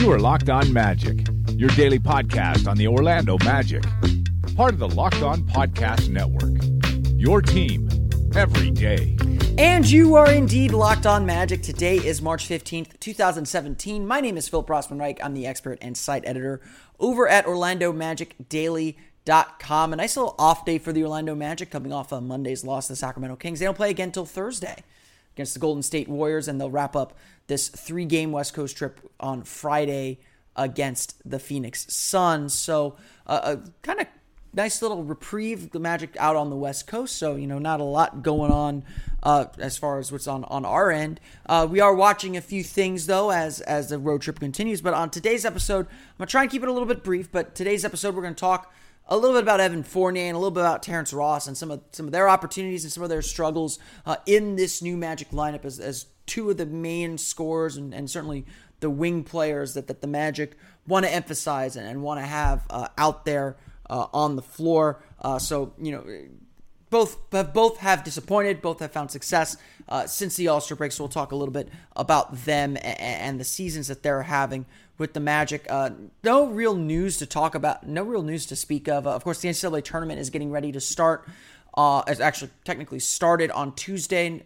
You are Locked On Magic, your daily podcast on the Orlando Magic, part of the Locked On Podcast Network. Your team every day. And you are indeed locked on magic. Today is March 15th, 2017. My name is Phil Rossman Reich. I'm the expert and site editor over at Orlando Magic Daily.com. A nice little off day for the Orlando Magic coming off of Monday's loss to the Sacramento Kings. They don't play again until Thursday against the Golden State Warriors, and they'll wrap up this three game West Coast trip on Friday against the Phoenix Suns. So, uh, a kind of nice little reprieve. The Magic out on the West Coast, so you know not a lot going on uh, as far as what's on on our end. Uh, we are watching a few things though as as the road trip continues. But on today's episode, I'm gonna try and keep it a little bit brief. But today's episode, we're gonna talk a little bit about Evan Fournier and a little bit about Terrence Ross and some of some of their opportunities and some of their struggles uh, in this new Magic lineup as, as two of the main scorers and, and certainly the wing players that, that the Magic want to emphasize and, and want to have uh, out there uh, on the floor. Uh, so you know, both have both have disappointed. Both have found success uh, since the All Star break. So we'll talk a little bit about them and, and the seasons that they're having with the Magic. Uh, no real news to talk about. No real news to speak of. Uh, of course, the NCAA tournament is getting ready to start. Uh, it's actually technically started on Tuesday.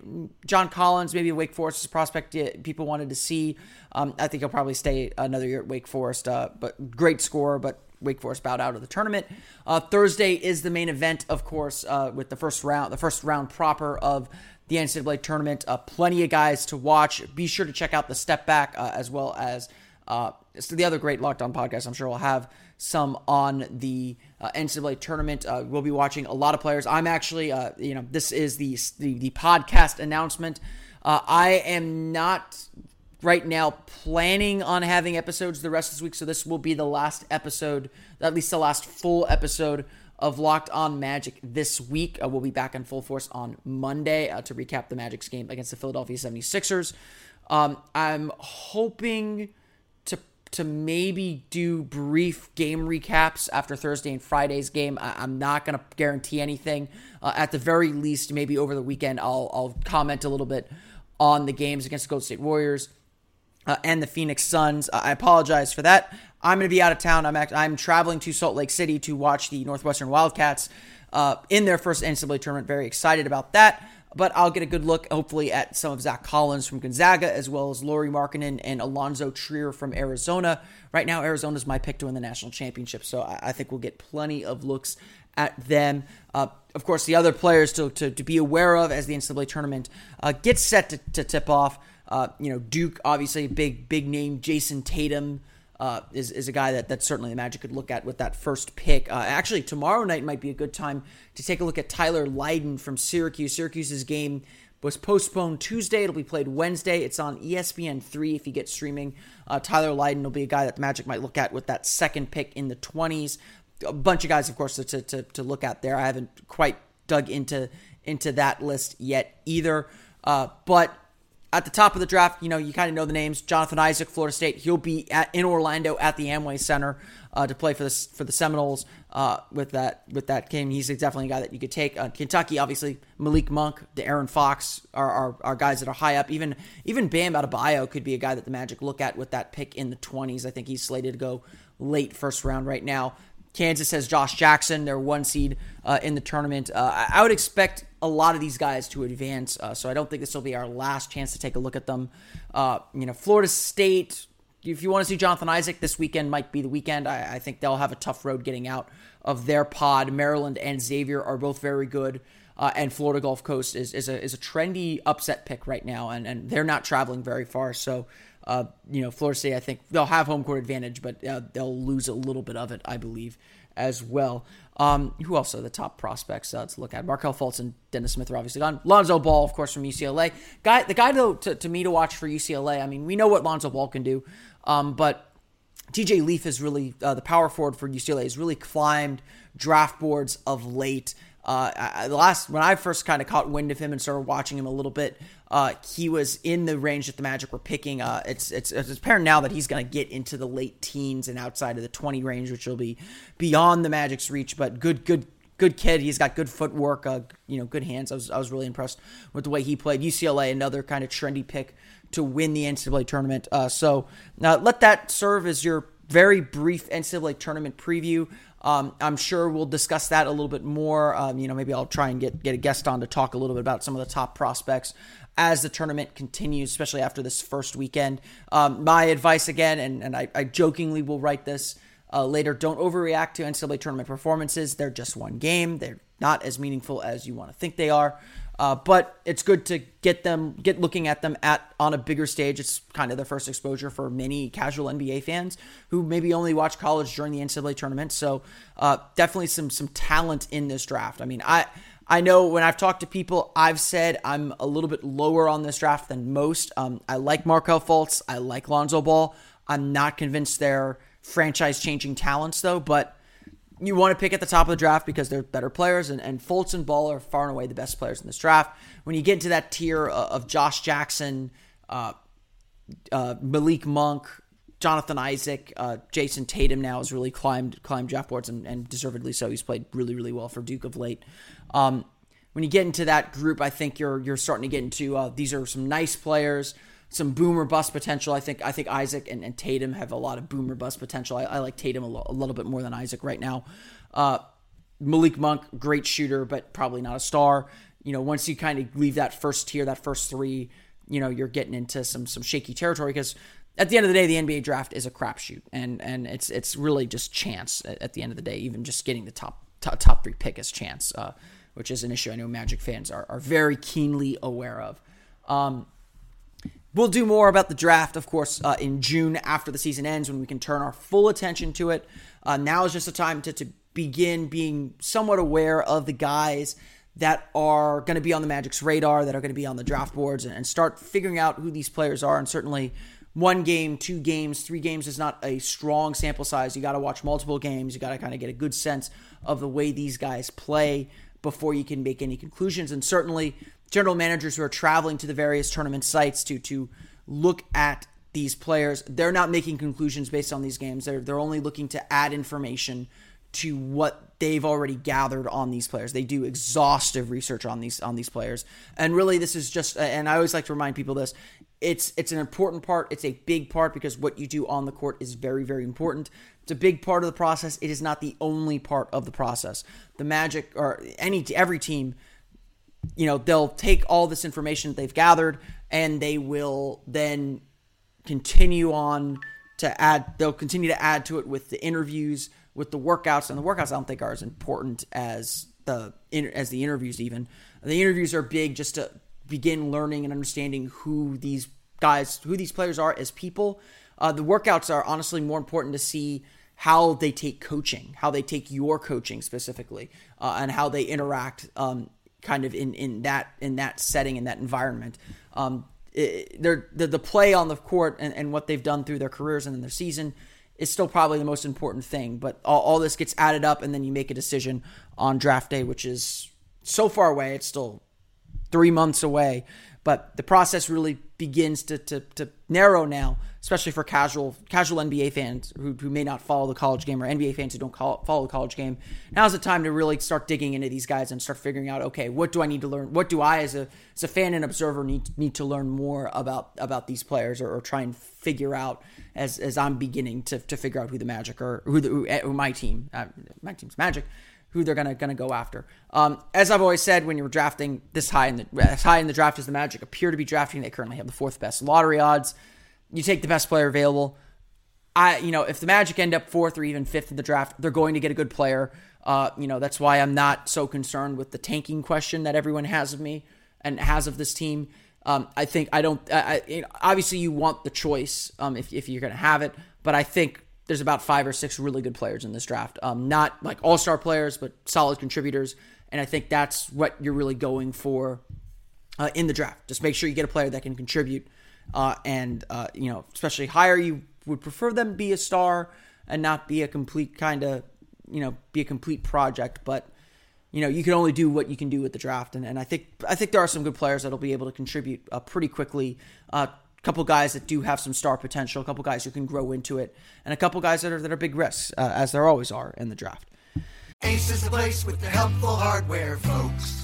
John Collins, maybe Wake Forest prospect people wanted to see. Um, I think he'll probably stay another year at Wake Forest, uh, but great scorer, but Wake Forest bowed out of the tournament. Uh, Thursday is the main event, of course, uh, with the first round, the first round proper of the NCAA tournament. Uh, plenty of guys to watch. Be sure to check out the step back uh, as well as uh, the other great Locked On podcast. I'm sure we'll have some on the uh, NCAA tournament. we'll be watching a lot of players. I'm actually, you know, this is the the, the podcast announcement. I am not right now planning on having episodes the rest of this week. So this will be the last episode, at least the last full episode of Locked On Magic this week. Uh, we'll be back in full force on Monday uh, to recap the Magic's game against the Philadelphia 76ers. Um, I'm hoping to maybe do brief game recaps after Thursday and Friday's game. I, am not going to guarantee anything. Uh, at the very least, maybe over the weekend, I'll, I'll comment a little bit on the games against the Golden State Warriors uh, and the Phoenix Suns. I apologize for that. I'm going to be out of town. I'm act- I'm traveling to Salt Lake City to watch the Northwestern Wildcats uh, in their first NCAA tournament. Very excited about that. But I'll get a good look, hopefully, at some of Zach Collins from Gonzaga, as well as Lauri Markkanen and Allonzo Trier from Arizona. Right now, Arizona is my pick to win the national championship, so I, I think we'll get plenty of looks at them. Uh, of course, the other players to, to, to, be aware of as the NCAA tournament uh, gets set to, to tip off. Uh, you know, Duke, obviously, big big name. Jayson Tatum uh, is is a guy that that certainly the Magic could look at with that first pick. Uh, actually, tomorrow night might be a good time to take a look at Tyler Lydon from Syracuse. Syracuse's game was postponed Tuesday. It'll be played Wednesday. It's on ESPN three if you get streaming. Uh, Tyler Lydon will be a guy that the Magic might look at with that second pick in the twenties. A bunch of guys, of course, to, to, to look at there. I haven't quite dug into into that list yet either. Uh, but at the top of the draft, you know, you kind of know the names. Jonathan Isaac, Florida State. He'll be at, in Orlando at the Amway Center uh, to play for the for the Seminoles uh, with that with that game. He's definitely a guy that you could take. Uh, Kentucky, obviously, Malik Monk, De'Aaron Fox are, are, are guys that are high up. Even even Bam Adebayo could be a guy that the Magic look at with that pick in the twenties. I think he's slated to go late first round right now. Kansas has Josh Jackson, their one seed uh, in the tournament. Uh, I would expect a lot of these guys to advance, uh, so I don't think this will be our last chance to take a look at them. Uh, you know, Florida State. If you want to see Jonathan Isaac this weekend, might be the weekend. I, I, think they'll have a tough road getting out of their pod. Maryland and Xavier are both very good. Uh, and Florida Gulf Coast is, is a is a trendy upset pick right now, and, and they're not traveling very far. So Uh, you know, Florida State, I think they'll have home court advantage, but uh, they'll lose a little bit of it, I believe, as well. Um, who else are the top prospects uh, to look at? Markelle Fultz and Dennis Smith are obviously gone. Lonzo Ball, of course, from UCLA. Guy, the guy though to, to me to watch for UCLA. I mean, we know what Lonzo Ball can do, um, but TJ Leaf is really uh, the power forward for UCLA. Has really climbed draft boards of late. Uh, I, last when I first kind of caught wind of him and started watching him a little bit, uh, he was in the range that the Magic were picking. Uh, it's, it's it's apparent now that he's going to get into the late teens and outside of the twenty range, which will be beyond the Magic's reach. But good good good kid. He's got good footwork, uh, you know, good hands. I was I was really impressed with the way he played. UCLA, another kind of trendy pick to win the NCAA tournament. Uh, so now let that serve as your very brief NCAA tournament preview. Um, I'm sure we'll discuss that a little bit more. Um, you know, maybe I'll try and get get a guest on to talk a little bit about some of the top prospects as the tournament continues, especially after this first weekend. Um, my advice again, and and I, I jokingly will write this uh, later: don't overreact to NCAA tournament performances. They're just one game. They're not as meaningful as you want to think they are. Uh, but it's good to get them get looking at them at on a bigger stage. It's kind of their first exposure for many casual NBA fans who maybe only watch college during the NCAA tournament. So uh, definitely some some talent in this draft. I mean, I I know when I've talked to people, I've said I'm a little bit lower on this draft than most. Um, I like Markelle Fultz. I like Lonzo Ball. I'm not convinced they're franchise changing talents though, but you want to pick at the top of the draft because they're better players, and, and Fultz and Ball are far and away the best players in this draft. When you get into that tier of Josh Jackson, uh, uh, Malik Monk, Jonathan Isaac, uh, Jayson Tatum now has really climbed climbed draft boards and, and, deservedly so. He's played really really well for Duke of late. Um, when you get into that group, I think you're you're starting to get into uh, these are some nice players some boomer bust potential. I think I think Isaac and, and Tatum have a lot of boomer bust potential. I, I like Tatum a, lo- a, little bit more than Isaac right now. Uh, Malik Monk, great shooter, but probably not a star. You know, once you kind of leave that first tier, that first three, you know, you're getting into some some shaky territory because at the end of the day, the NBA draft is a crapshoot, and and it's it's really just chance at, at, the end of the day. Even just getting the top top, top three pick is chance, uh, which is an issue I know Magic fans are are very keenly aware of. Um, We'll do more about the draft, of course, uh, in June after the season ends when we can turn our full attention to it. Uh, now is just a time to, to begin being somewhat aware of the guys that are going to be on the Magic's radar, that are going to be on the draft boards, and, and start figuring out who these players are. And certainly, one game, two games, three games is not a strong sample size. You got to watch multiple games. You got to kind of get a good sense of the way these guys play before you can make any conclusions. And certainly, general managers who are traveling to the various tournament sites to to look at these players. They're not making conclusions based on these games. They're they're only looking to add information to what they've already gathered on these players. They do exhaustive research on these on these players. And really this is just and I always like to remind people this. It's it's an important part. It's a big part because what you do on the court is very very important. It's a big part of the process. It is not the only part of the process. The Magic or any every team you know, they'll take all this information that they've gathered and they will then continue on to add, they'll continue to add to it with the interviews, with the workouts. And the workouts I don't think are as important as the, as the interviews even. The interviews are big just to begin learning and understanding who these guys, who these players are as people. Uh, the workouts are honestly more important to see how they take coaching, how they take your coaching specifically, uh, and how they interact um, kind of in, in that in that setting in that environment. Um, it, the, the play on the court and, and what they've done through their careers and in their season is still probably the most important thing. But all, all this gets added up, and then you make a decision on draft day, which is so far away. It's still three months away, but the process really begins to, to, to narrow now, especially for casual casual NBA fans who, who may not follow the college game or NBA fans who don't call, follow the college game. Now's the time to really start digging into these guys and start figuring out, okay, what do I need to learn? What do I, as a as a fan and observer, need need to learn more about about these players or, or try and figure out as as I'm beginning to, to figure out who the Magic or who, the, who, who my team, uh, my team's Magic who they're gonna gonna go after. Um, as I've always said, when you're drafting this high in the as high in the draft as the Magic appear to be drafting, they currently have the fourth best lottery odds. You take the best player available. I, you know, if the Magic end up fourth or even fifth in the draft, they're going to get a good player. Uh, you know, that's why I'm not so concerned with the tanking question that everyone has of me and has of this team. Um, I think I don't. I, I, obviously, you want the choice um, if if you're going to have it, but I think there's about five or six really good players in this draft. Um, not like all star players, but solid contributors. And I think that's what you're really going for uh, in the draft. Just make sure you get a player that can contribute. Uh, and, uh, you know, especially higher, you would prefer them be a star and not be a complete kind of, you know, be a complete project. But, you know, you can only do what you can do with the draft. And, and I think I think there are some good players that'll be able to contribute uh, pretty quickly uh, couple guys that do have some star potential, a couple guys who can grow into it, and a couple guys that are that are big risks, uh, as there always are in the draft. Ace is the place with the helpful hardware, folks.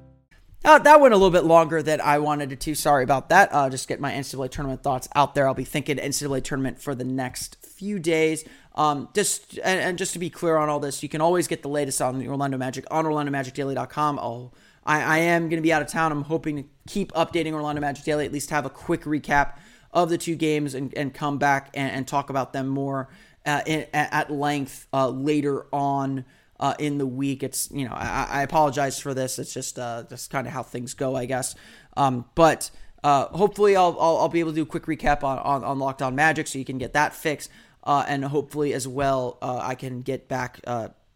Uh, that went a little bit longer than I wanted it to. Sorry about that. Uh, just get my NCAA tournament thoughts out there. I'll be thinking NCAA tournament for the next few days. Um, just and, and, just to be clear on all this, you can always get the latest on the Orlando Magic on OrlandoMagicDaily.com. I'll, I, I am going to be out of town. I'm hoping to keep updating Orlando Magic Daily, at least have a quick recap of the two games and, and come back and, and talk about them more uh, in, at length uh, later on uh, in the week. It's you know I, I apologize for this. It's just uh, just kind of how things go, I guess. Um, but uh, hopefully I'll, I'll, I'll be able to do a quick recap on on, on Locked On Magic so you can get that fixed. Uh, and hopefully as well I can get back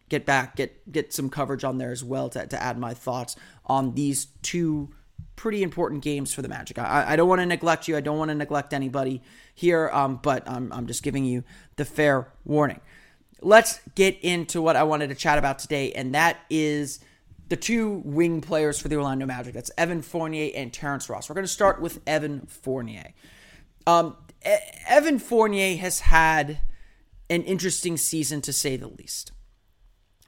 get back get get some coverage on there as well to, to add my thoughts on these two pretty important games for the Magic. I, I don't want to neglect you. I don't want to neglect anybody here, um, but I'm, I'm just giving you the fair warning. Let's get into what I wanted to chat about today, and that is the two wing players for the Orlando Magic. That's Evan Fournier and Terrence Ross. We're going to start with Evan Fournier. Um, Evan Fournier has had an interesting season to say the least.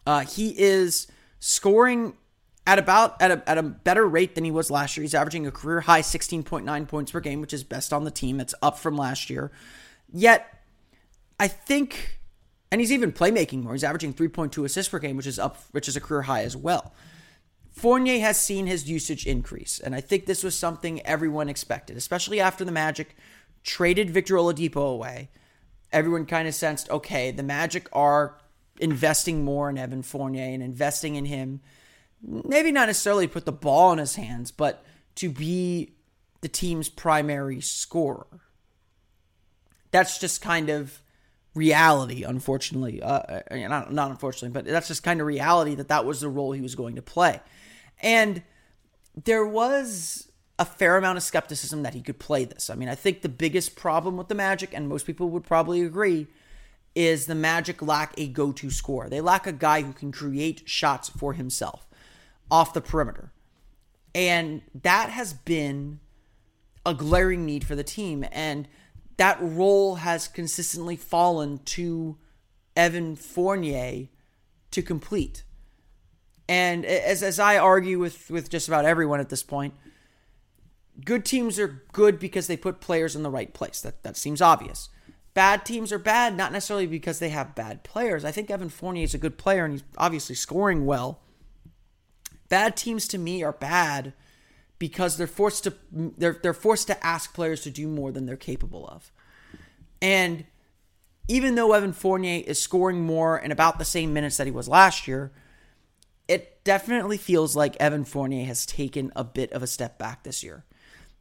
Uh, he is scoring at about at a, at a better rate than he was last year. He's averaging a career high 16.9 points per game, which is best on the team. It's up from last year. Yet, I think, and he's even playmaking more. He's averaging 3.2 assists per game, which is up, which is a career high as well. Fournier has seen his usage increase, and I think this was something everyone expected, especially after the Magic traded Victor Oladipo away. Everyone kind of sensed, okay, the Magic are investing more in Evan Fournier and investing in him maybe not necessarily put the ball in his hands, but to be the team's primary scorer. That's just kind of reality, unfortunately. Uh, uh, not, not unfortunately, but that's just kind of reality that that was the role he was going to play. And there was a fair amount of skepticism that he could play this. I mean, I think the biggest problem with the Magic, and most people would probably agree, is the Magic lack a go to scorer. They lack a guy who can create shots for himself off the perimeter. And that has been a glaring need for the team. And that role has consistently fallen to Evan Fournier to complete. And as, as I argue with, with just about everyone at this point, good teams are good because they put players in the right place. That, that seems obvious. Bad teams are bad, not necessarily because they have bad players. I think Evan Fournier is a good player and he's obviously scoring well. Bad teams to me are bad because they're forced to they're they're forced to ask players to do more than they're capable of. And even though Evan Fournier is scoring more in about the same minutes that he was last year, it definitely feels like Evan Fournier has taken a bit of a step back this year.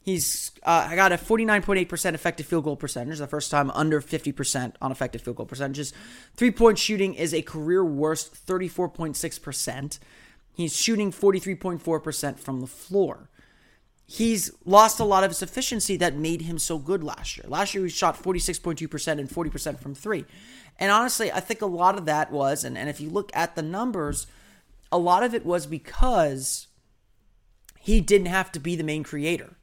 He's uh, I got a 49.8% effective field goal percentage, the first time under 50% on effective field goal percentages. Three point shooting is a career worst 34.6%. He's shooting 43.4% from the floor. He's lost a lot of his efficiency that made him so good last year. Last year, he shot 46.2% and 40% from three. And honestly, I think a lot of that was, and, and if you look at the numbers, a lot of it was because he didn't have to be the main creator.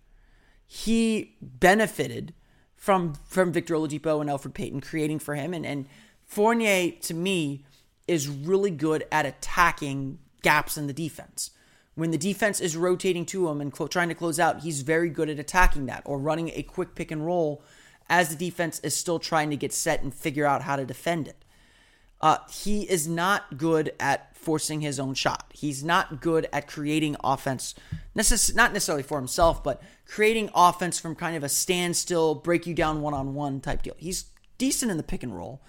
He benefited from from Victor Oladipo and Elfrid Payton creating for him. And, and Fournier, to me, is really good at attacking gaps in the defense. When the defense is rotating to him and cl- trying to close out, he's very good at attacking that or running a quick pick and roll as the defense is still trying to get set and figure out how to defend it. Uh, he is not good at forcing his own shot. He's not good at creating offense, necess- not necessarily for himself, but creating offense from kind of a standstill, break you down one on one type deal. He's decent in the pick and roll,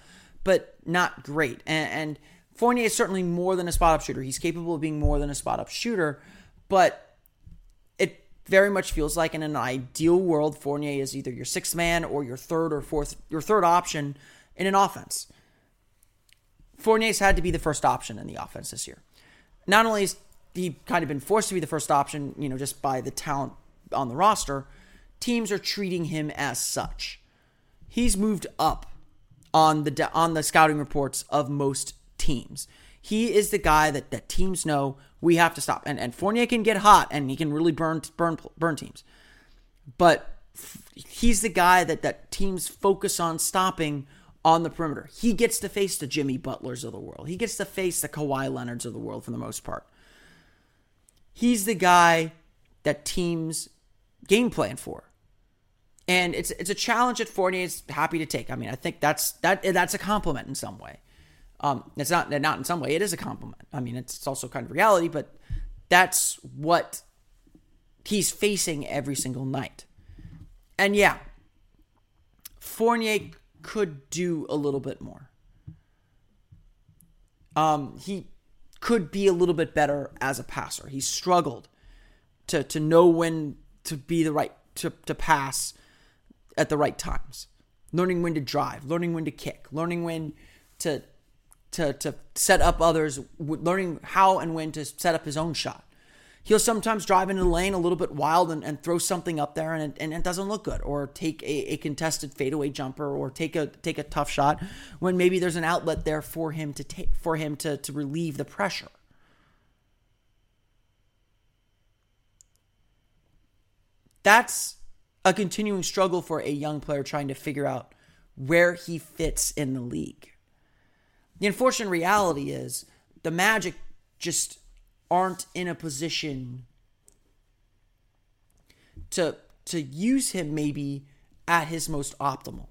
but not great. And, and Fournier is certainly more than a spot up shooter. He's capable of being more than a spot up shooter, but it very much feels like in an ideal world, Fournier is either your sixth man or your third or fourth, your third option in an offense. Fournier's had to be the first option in the offense this year. Not only has he kind of been forced to be the first option, you know, just by the talent on the roster, teams are treating him as such. He's moved up on the on the scouting reports of most teams. He is the guy that, that teams know we have to stop. And and Fournier can get hot and he can really burn burn burn teams. But he's the guy that that teams focus on stopping on the perimeter. He gets to face the Jimmy Butlers of the world. He gets to face the Kawhi Leonards of the world for the most part. He's the guy that teams game plan for. And it's it's a challenge that Fournier is happy to take. I mean, I think that's that that's a compliment in some way. Um, it's not not in some way. It is a compliment. I mean, it's, also kind of reality, but that's what he's facing every single night. And yeah, Fournier could do a little bit more. Um, he could be a little bit better as a passer. He struggled to to know when to be the right to, to pass at the right times. Learning when to drive, learning when to kick, learning when to to to set up others, learning how and when to set up his own shot. He'll sometimes drive into the lane a little bit wild and, and throw something up there and it, and it doesn't look good or take a, a contested fadeaway jumper or take a take a tough shot when maybe there's an outlet there for him to take for him to, to relieve the pressure. That's a continuing struggle for a young player trying to figure out where he fits in the league the unfortunate reality is the magic just aren't in a position to to use him maybe at his most optimal.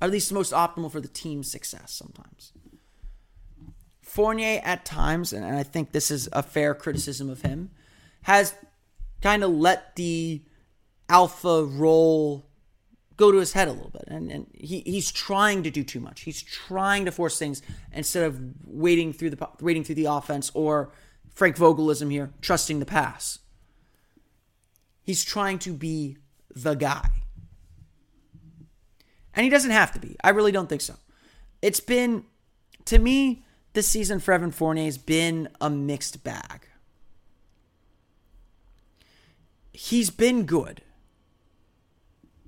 At least most optimal for the team's success sometimes. Fournier at times, and I think this is a fair criticism of him, has kind of let the alpha role go to his head a little bit. And, and he, he's trying to do too much. He's trying to force things instead of waiting through the waiting through the offense or Frank Vogelism here, trusting the pass. He's trying to be the guy. And he doesn't have to be. I really don't think so. It's been, to me, this season for Evan Fournier has been a mixed bag. He's been good,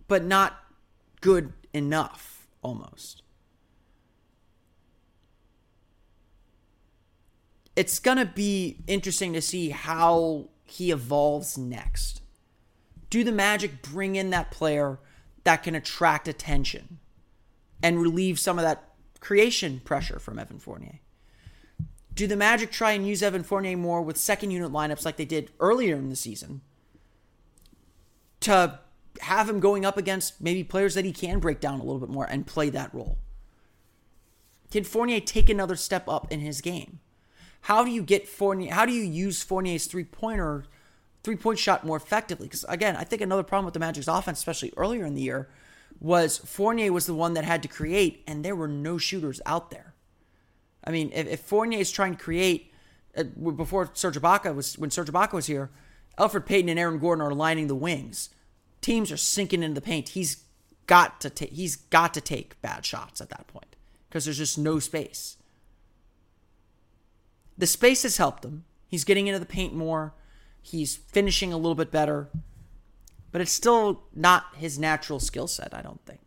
but not good enough, almost. it's going to be interesting to see how he evolves next. Do the Magic bring in that player that can attract attention and relieve some of that creation pressure from Evan Fournier? Do the Magic try and use Evan Fournier more with second unit lineups like they did earlier in the season to have him going up against maybe players that he can break down a little bit more and play that role? Can Fournier take another step up in his game? How do you get Fournier? How do you use Fournier's three pointer, three point shot more effectively? Because again, I think another problem with the Magic's offense, especially earlier in the year, was Fournier was the one that had to create, and there were no shooters out there. I mean, if, if Fournier is trying to create uh, before Serge Ibaka was when Serge Ibaka was here, Elfrid Payton and Aaron Gordon are lining the wings. Teams are sinking into the paint. He's got to take. He's got to take bad shots at that point because there's just no space. The space has helped him. He's getting into the paint more. He's finishing a little bit better. But it's still not his natural skill set, I don't think.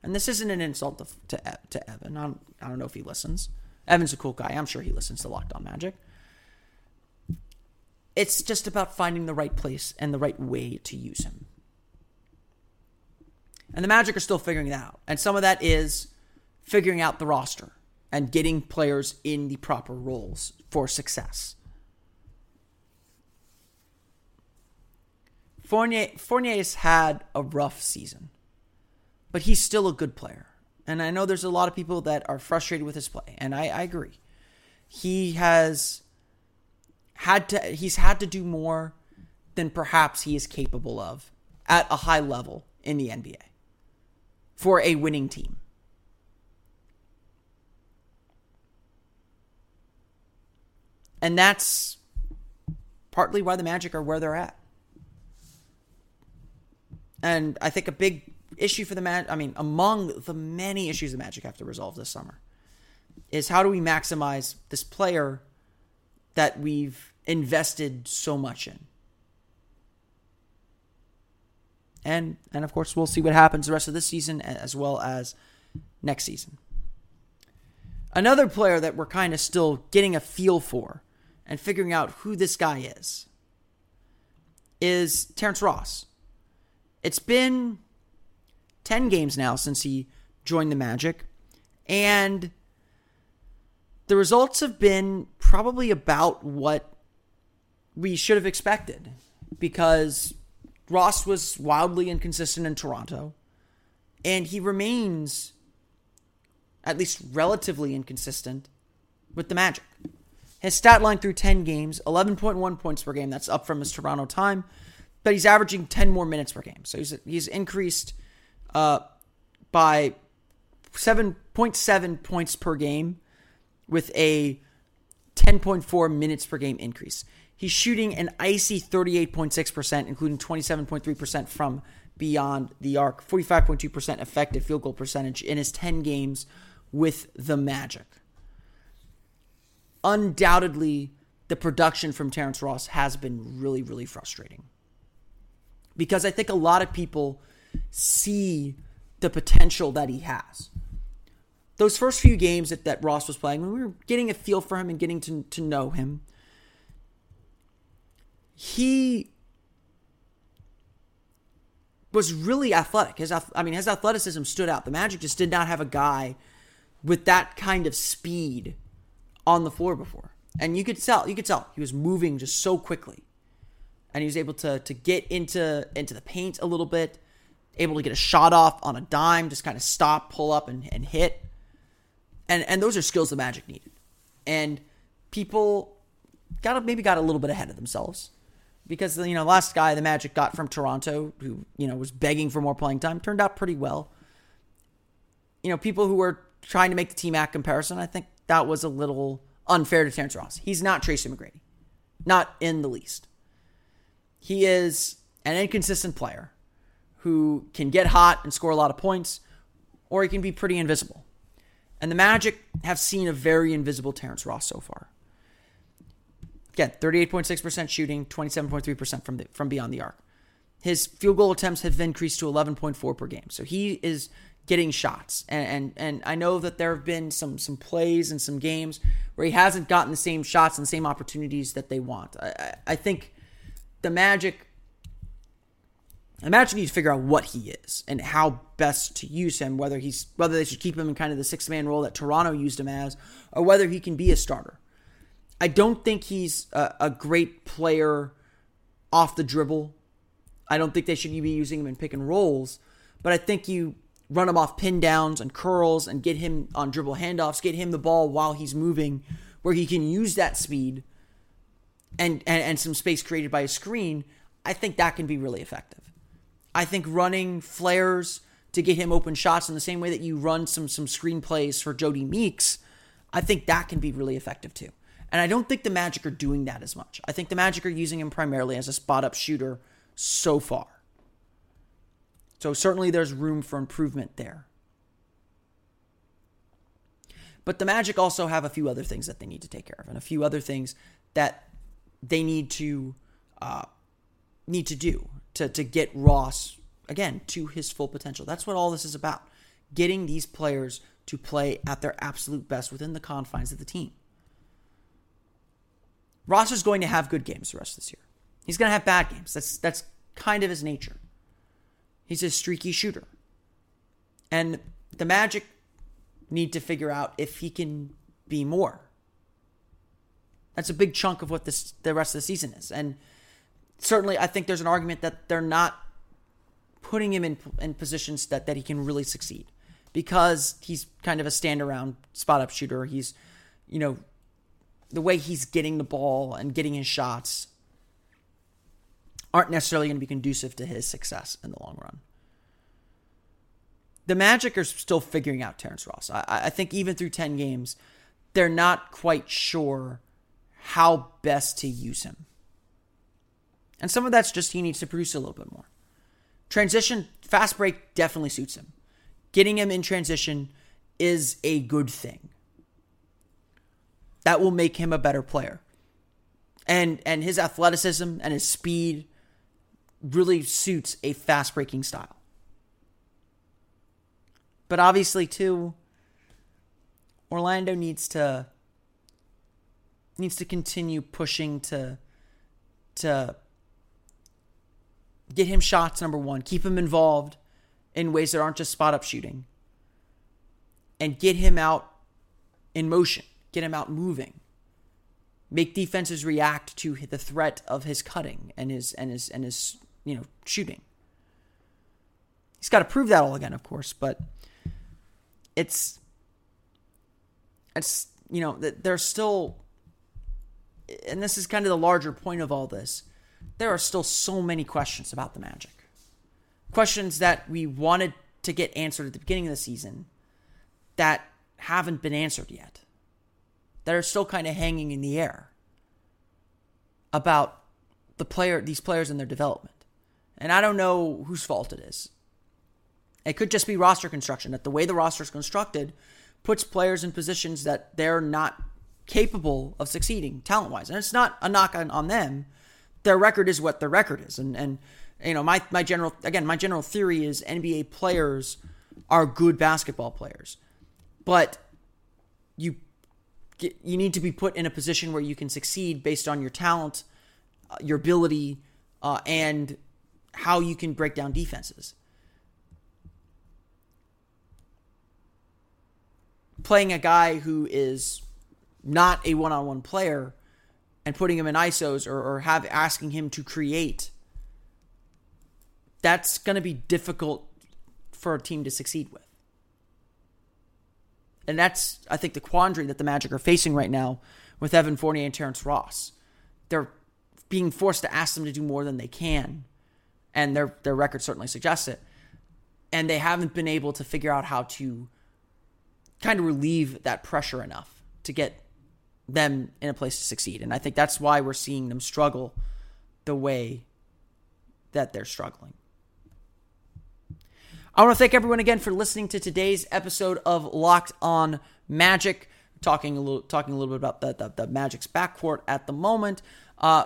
And this isn't an insult to, to, to Evan. I don't, I don't know if he listens. Evan's a cool guy. I'm sure he listens to Locked On Magic. It's just about finding the right place and the right way to use him. And the Magic are still figuring that out. And some of that is figuring out the roster and getting players in the proper roles for success. Fournier Fournier's had a rough season. but he's still a good player. And I know there's a lot of people that are frustrated with his play, and I, I agree. He has had to he's had to do more than perhaps he is capable of at a high level in the NBA for a winning team. And that's partly why the Magic are where they're at. And I think a big issue for the Magic, I mean, among the many issues the Magic have to resolve this summer, is how do we maximize this player that we've invested so much in? And and of course we'll see what happens the rest of this season as well as next season. Another player that we're kind of still getting a feel for and figuring out who this guy is is Terrence Ross. It's been 10 games now since he joined the Magic, and the results have been probably about what we should have expected because Ross was wildly inconsistent in Toronto, and he remains at least relatively inconsistent with the Magic. His stat line through 10 games 11.1 points per game. That's up from his Toronto time but he's averaging 10 more minutes per game. So he's he's increased uh, by 7.7 points per game with a 10.4 minutes per game increase. He's shooting an icy 38.6%, including 27.3% from beyond the arc, 45.2% effective field goal percentage in his 10 games with the Magic. Undoubtedly, the production from Terrence Ross has been really, really frustrating because I think a lot of people see the potential that he has. Those first few games that, that Ross was playing, when we were getting a feel for him and getting to, to know him, he was really athletic. His, I mean, his athleticism stood out. The Magic just did not have a guy with that kind of speed on the floor before, and you could tell. You could tell he was moving just so quickly and he was able to to get into into the paint a little bit, able to get a shot off on a dime, just kind of stop, pull up, and, and hit. And and those are skills the Magic needed. And people got maybe got a little bit ahead of themselves because you know last guy the Magic got from Toronto who you know was begging for more playing time turned out pretty well. You know people who were trying to make the T Mac comparison, I think that was a little unfair to Terrence Ross. He's not Tracy McGrady, not in the least. He is an inconsistent player who can get hot and score a lot of points, or he can be pretty invisible. And the Magic have seen a very invisible Terrence Ross so far. Again, 38.6% shooting, 27.3% from the, from beyond the arc. His field goal attempts have increased to 11.4 per game. So he is getting shots. And, and and I know that there have been some some plays and some games where he hasn't gotten the same shots and the same opportunities that they want. I, I, think the Magic, imagine you need to figure out what he is and how best to use him. Whether he's whether they should keep him in kind of the six man role that Toronto used him as, or whether he can be a starter. I don't think he's a, a great player off the dribble. I don't think they should be using him in pick and rolls, but I think you run him off pin downs and curls and get him on dribble handoffs, get him the ball while he's moving, where he can use that speed and, and, and some space created by a screen, I think that can be really effective. I think running flares to get him open shots in the same way that you run some some screen plays for Jodie Meeks, I think that can be really effective too. And I don't think the Magic are doing that as much. I think the Magic are using him primarily as a spot up shooter so far. So certainly there's room for improvement there. But the Magic also have a few other things that they need to take care of and a few other things that they need to uh, need to do to to get Ross again to his full potential. That's what all this is about: getting these players to play at their absolute best within the confines of the team. Ross is going to have good games the rest of this year. He's going to have bad games. That's that's kind of his nature. He's a streaky shooter. And the Magic need to figure out if he can be more. That's a big chunk of what this the rest of the season is. And certainly I think there's an argument that they're not putting him in in positions that that he can really succeed because he's kind of a stand around spot up shooter. He's you know the way he's getting the ball and getting his shots aren't necessarily going to be conducive to his success in the long run. The Magic are still figuring out Terrence Ross. I, I think even through 10 games, they're not quite sure how best to use him. And some of that's just he needs to produce a little bit more. Transition, fast break definitely suits him. Getting him in transition is a good thing. That will make him a better player. And and his athleticism and his speed really suits a fast breaking style. But obviously too Orlando needs to needs to continue pushing to to get him shots number 1, keep him involved in ways that aren't just spot up shooting and get him out in motion, get him out moving. Make defenses react to the threat of his cutting and his and his and his, you know, shooting. He's got to prove that all again, of course, but it's it's you know there's still and this is kind of the larger point of all this there are still so many questions about the magic questions that we wanted to get answered at the beginning of the season that haven't been answered yet that are still kind of hanging in the air about the player these players and their development and i don't know whose fault it is it could just be roster construction, that the way the roster is constructed puts players in positions that they're not capable of succeeding talent wise. And it's not a knock on, on them. Their record is what their record is. And, and, you know, my, my general, again, my general theory is NBA players are good basketball players. But you, get, you need to be put in a position where you can succeed based on your talent, uh, your ability, uh, and how you can break down defenses. playing a guy who is not a one-on-one player and putting him in isos or, or have asking him to create that's going to be difficult for a team to succeed with and that's i think the quandary that the magic are facing right now with evan fournier and terrence ross they're being forced to ask them to do more than they can and their their record certainly suggests it and they haven't been able to figure out how to kind of relieve that pressure enough to get them in a place to succeed. And I think that's why we're seeing them struggle the way that they're struggling. I want to thank everyone again for listening to today's episode of Locked On Magic. Talking a little, talking a little bit about the, the, the Magic's backcourt at the moment. Uh,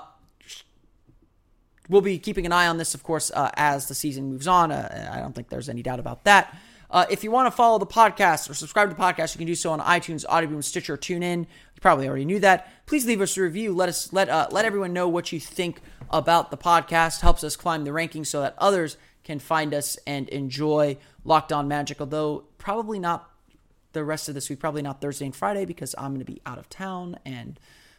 we'll be keeping an eye on this, of course, uh, as the season moves on. Uh, I don't think there's any doubt about that. Uh, if you want to follow the podcast or subscribe to the podcast, you can do so on iTunes, Audioboom, Stitcher, TuneIn. You probably already knew that. Please leave us a review. Let us let uh, let everyone know what you think about the podcast. Helps us climb the rankings so that others can find us and enjoy Locked On Magic. Although probably not the rest of this week. Probably not Thursday and Friday because I'm going to be out of town and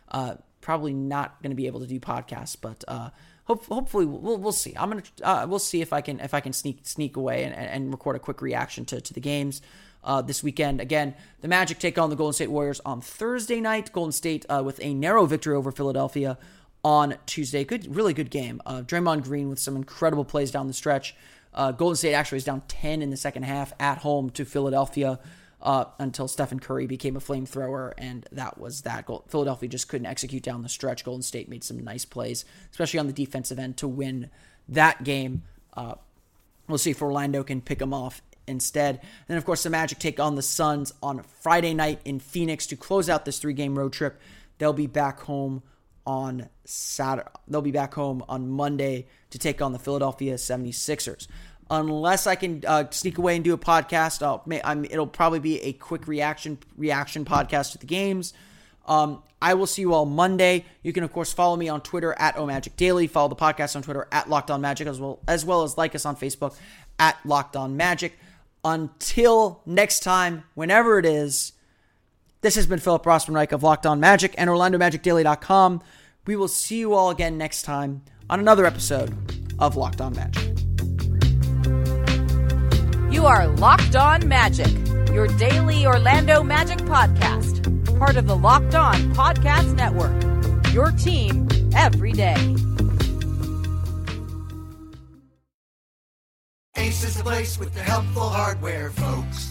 uh, probably not going to be able to do podcasts. But uh, hope, hopefully we'll, we'll see. I'm gonna uh, we'll see if I can if I can sneak sneak away and, and record a quick reaction to, to the games uh, this weekend. Again, the Magic take on the Golden State Warriors on Thursday night. Golden State uh, with a narrow victory over Philadelphia on Tuesday. Good, really good game. Uh, Draymond Green with some incredible plays down the stretch. Uh, Golden State actually was down 10 in the second half at home to Philadelphia uh, until Stephen Curry became a flamethrower, and that was that. Goal. Philadelphia just couldn't execute down the stretch. Golden State made some nice plays, especially on the defensive end, to win that game. Uh, we'll see if Orlando can pick them off instead. And then, of course, the Magic take on the Suns on Friday night in Phoenix to close out this three game road trip. They'll be back home on Saturday. They'll be back home on Monday to take on the Philadelphia 76ers unless I can uh, sneak away and do a podcast. I'll, I'm, it'll probably be a quick reaction reaction podcast to the games. Um, I will see you all Monday. You can of course follow me on Twitter at Omagic Daily. Follow the podcast on Twitter at Locked On Magic as well as well as like us on Facebook at Locked On Magic. Until next time, whenever it is, this has been Philip Rossman-Reich of Locked On Magic and OrlandoMagicDaily.com. We will see you all again next time on another episode of Locked On Magic. You are Locked On Magic, your daily Orlando Magic podcast, part of the Locked On Podcast Network. Your team every day. Ace is the place with the helpful hardware, folks.